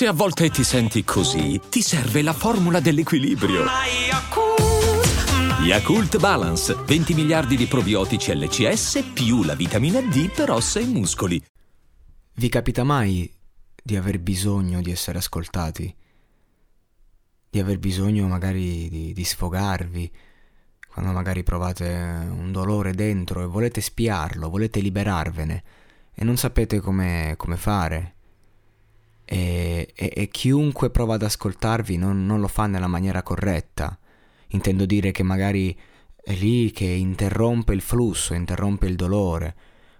Se a volte ti senti così, ti serve la formula dell'equilibrio. Yakult Balance, 20 miliardi di probiotici LCS più la vitamina D per ossa e muscoli. Vi capita mai di aver bisogno di essere ascoltati? Di aver bisogno magari di, di sfogarvi? Quando magari provate un dolore dentro e volete spiarlo, volete liberarvene e non sapete come, come fare? E, e, e, chiunque prova ad ascoltarvi non, non lo fa nella maniera corretta Intendo dire che magari è lì che interrompe il flusso, interrompe il dolore.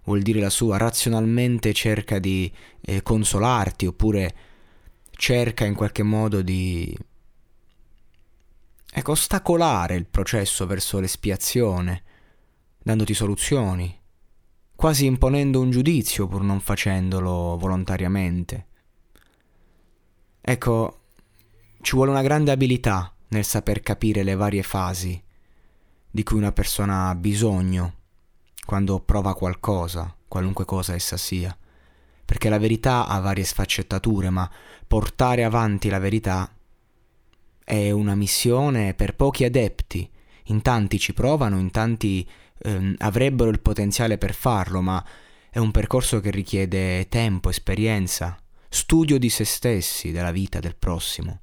Vuol dire la sua razionalmente cerca di eh, consolarti oppure cerca in qualche modo di ecco, ostacolare il processo verso l'espiazione, dandoti soluzioni, quasi imponendo un giudizio pur non facendolo volontariamente. Ecco, ci vuole una grande abilità nel saper capire le varie fasi di cui una persona ha bisogno quando prova qualcosa, qualunque cosa essa sia. Perché la verità ha varie sfaccettature, ma portare avanti la verità è una missione per pochi adepti. In tanti ci provano, in tanti ehm, avrebbero il potenziale per farlo, ma è un percorso che richiede tempo, esperienza, studio di se stessi, della vita del prossimo.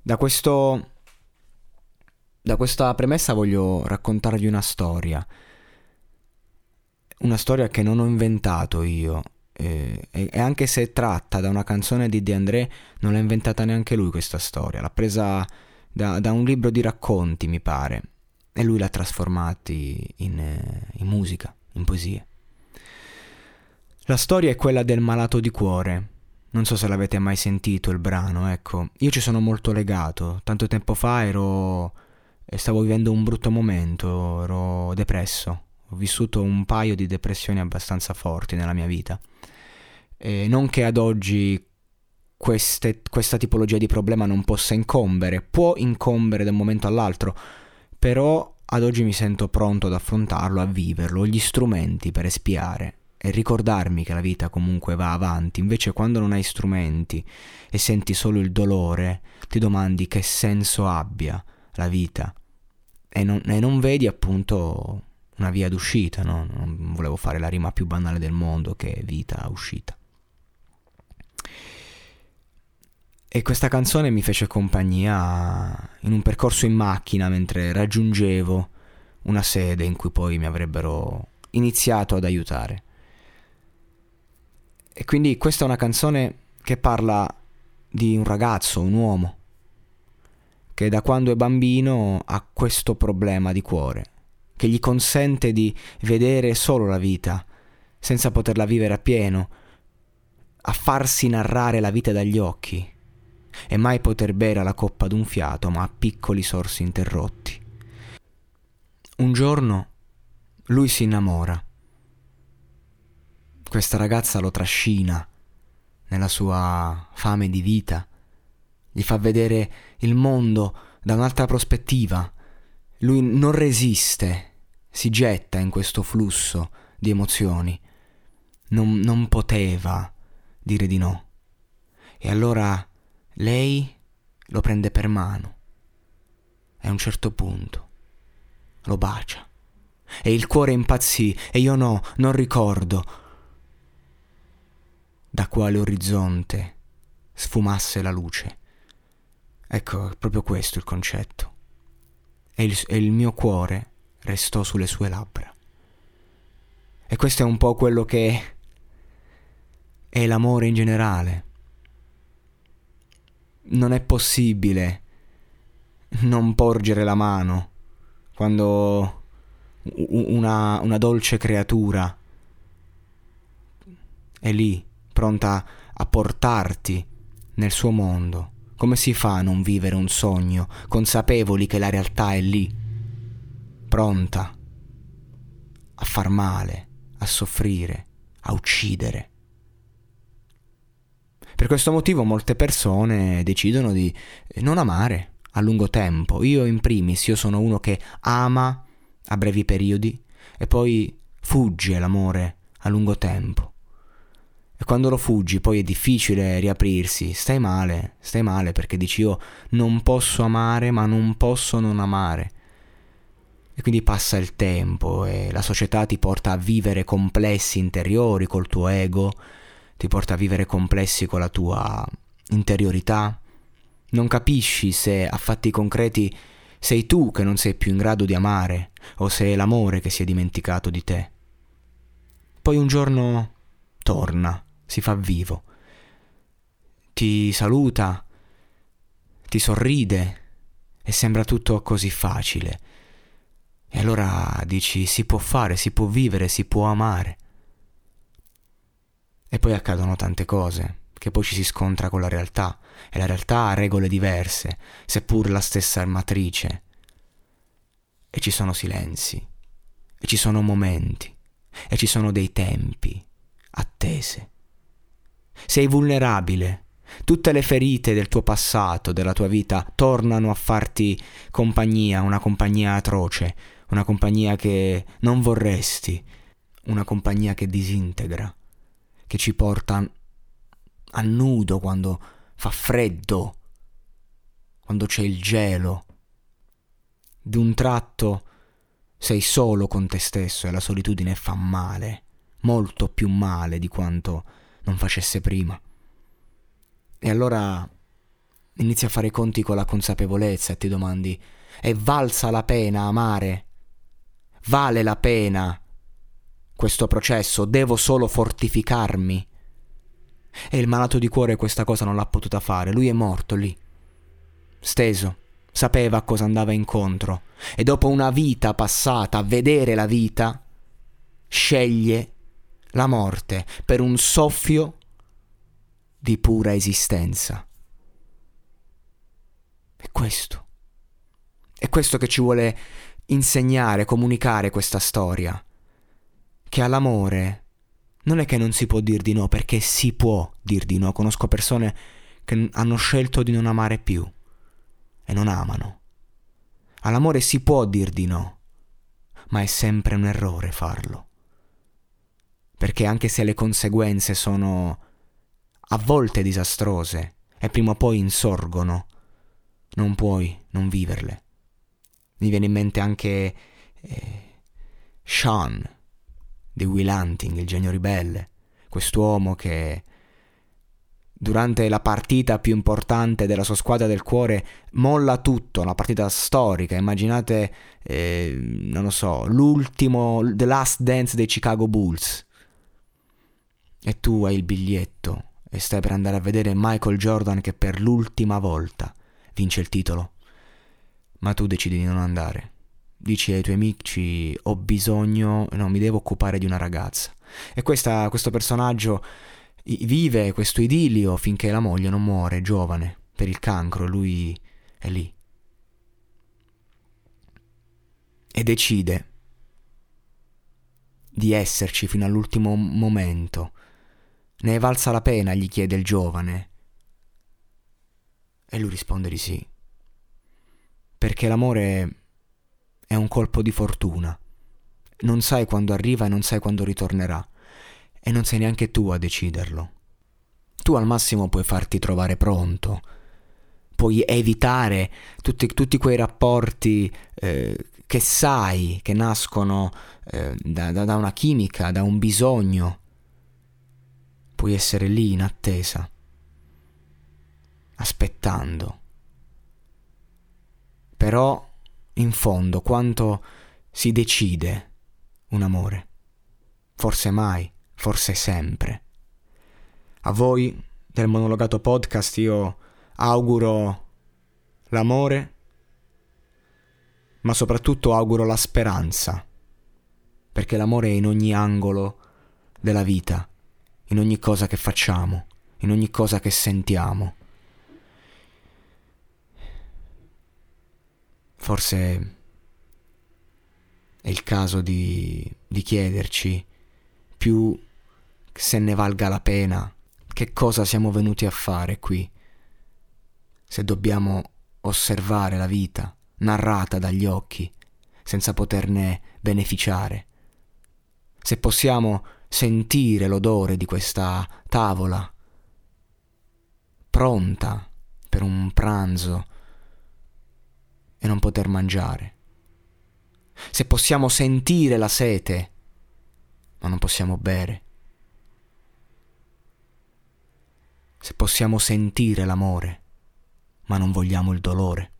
Da, questo, da questa premessa voglio raccontarvi una storia. Una storia che non ho inventato io. E, e anche se tratta da una canzone di De André, non l'ha inventata neanche lui questa storia. L'ha presa da, da un libro di racconti, mi pare. E lui l'ha trasformata in, in musica, in poesie. La storia è quella del malato di cuore non so se l'avete mai sentito il brano, ecco. Io ci sono molto legato. Tanto tempo fa ero... stavo vivendo un brutto momento, ero depresso. Ho vissuto un paio di depressioni abbastanza forti nella mia vita. E non che ad oggi queste, questa tipologia di problema non possa incombere, può incombere da un momento all'altro, però ad oggi mi sento pronto ad affrontarlo, a viverlo, ho gli strumenti per espiare e ricordarmi che la vita comunque va avanti. Invece quando non hai strumenti e senti solo il dolore, ti domandi che senso abbia la vita e non, e non vedi appunto una via d'uscita, no? Non volevo fare la rima più banale del mondo che vita uscita. E questa canzone mi fece compagnia in un percorso in macchina mentre raggiungevo una sede in cui poi mi avrebbero iniziato ad aiutare. E quindi questa è una canzone che parla di un ragazzo, un uomo, che da quando è bambino ha questo problema di cuore, che gli consente di vedere solo la vita, senza poterla vivere appieno, a farsi narrare la vita dagli occhi, e mai poter bere la coppa d'un fiato, ma a piccoli sorsi interrotti. Un giorno lui si innamora questa ragazza lo trascina nella sua fame di vita, gli fa vedere il mondo da un'altra prospettiva. Lui non resiste, si getta in questo flusso di emozioni. Non, non poteva dire di no. E allora lei lo prende per mano e a un certo punto lo bacia. E il cuore impazzì e io no, non ricordo da quale orizzonte sfumasse la luce. Ecco, è proprio questo il concetto. E il, e il mio cuore restò sulle sue labbra. E questo è un po' quello che è l'amore in generale. Non è possibile non porgere la mano quando una, una dolce creatura è lì pronta a portarti nel suo mondo. Come si fa a non vivere un sogno, consapevoli che la realtà è lì, pronta a far male, a soffrire, a uccidere? Per questo motivo molte persone decidono di non amare a lungo tempo. Io in primis, io sono uno che ama a brevi periodi e poi fugge l'amore a lungo tempo E quando lo fuggi poi è difficile riaprirsi, stai male, stai male perché dici io non posso amare ma non posso non amare. E quindi passa il tempo e la società ti porta a vivere complessi interiori col tuo ego, ti porta a vivere complessi con la tua interiorità. Non capisci se a fatti concreti sei tu che non sei più in grado di amare o se è l'amore che si è dimenticato di te. Poi un giorno torna, si fa vivo, ti saluta, ti sorride e sembra tutto così facile. E allora dici si può fare, si può vivere, si può amare. E poi accadono tante cose, che poi ci si scontra con la realtà, e la realtà ha regole diverse, seppur la stessa matrice. E ci sono silenzi, e ci sono momenti, e ci sono dei tempi, attese. Sei vulnerabile. Tutte le ferite del tuo passato, della tua vita, tornano a farti compagnia, una compagnia atroce, una compagnia che non vorresti, una compagnia che disintegra che ci porta a nudo quando fa freddo, quando c'è il gelo. D'un tratto sei solo con te stesso e la solitudine fa male, molto più male di quanto non facesse prima. E allora inizi a fare i conti con la consapevolezza e ti domandi, è valsa la pena amare? Vale la pena questo processo, devo solo fortificarmi. E il malato di cuore questa cosa non l'ha potuta fare, lui è morto lì, steso, sapeva a cosa andava incontro e dopo una vita passata a vedere la vita, sceglie la morte per un soffio di pura esistenza. È questo. È questo che ci vuole insegnare, comunicare questa storia che all'amore non è che non si può dir di no, perché si può dir di no. Conosco persone che hanno scelto di non amare più e non amano. All'amore si può dir di no, ma è sempre un errore farlo. Perché anche se le conseguenze sono a volte disastrose e prima o poi insorgono, non puoi non viverle. Mi viene in mente anche eh, Sean, di Will Hunting, il genio ribelle, quest'uomo che durante la partita più importante della sua squadra del cuore molla tutto, una partita storica, immaginate, eh, non lo so, l'ultimo, The Last Dance dei Chicago Bulls. E tu hai il biglietto e stai per andare a vedere Michael Jordan che per l'ultima volta vince il titolo. Ma tu decidi di non andare dici ai tuoi amici ho bisogno, no, mi devo occupare di una ragazza. E questa, questo personaggio vive questo idilio finché la moglie non muore, giovane, per il cancro, lui è lì. E decide di esserci fino all'ultimo momento. Ne è valsa la pena, gli chiede il giovane. E lui risponde di sì. Perché l'amore è un colpo di fortuna. Non sai quando arriva e non sai quando ritornerà. E non sei neanche tu a deciderlo. Tu al massimo puoi farti trovare pronto. Puoi evitare tutti, tutti quei rapporti eh, che sai che nascono eh, da, da, una chimica, da un bisogno. Puoi essere lì in attesa, aspettando. Però in fondo quanto si decide un amore. Forse mai, forse sempre. A voi del monologato podcast io auguro l'amore, ma soprattutto auguro la speranza, perché l'amore è in ogni angolo della vita, in ogni cosa che facciamo, in ogni cosa che sentiamo. Forse è il caso di, di chiederci più se ne valga la pena che cosa siamo venuti a fare qui, se dobbiamo osservare la vita narrata dagli occhi senza poterne beneficiare, se possiamo sentire l'odore di questa tavola pronta per un pranzo e non poter mangiare. Se possiamo sentire la sete, ma non possiamo bere. Se possiamo sentire l'amore, ma non vogliamo il dolore.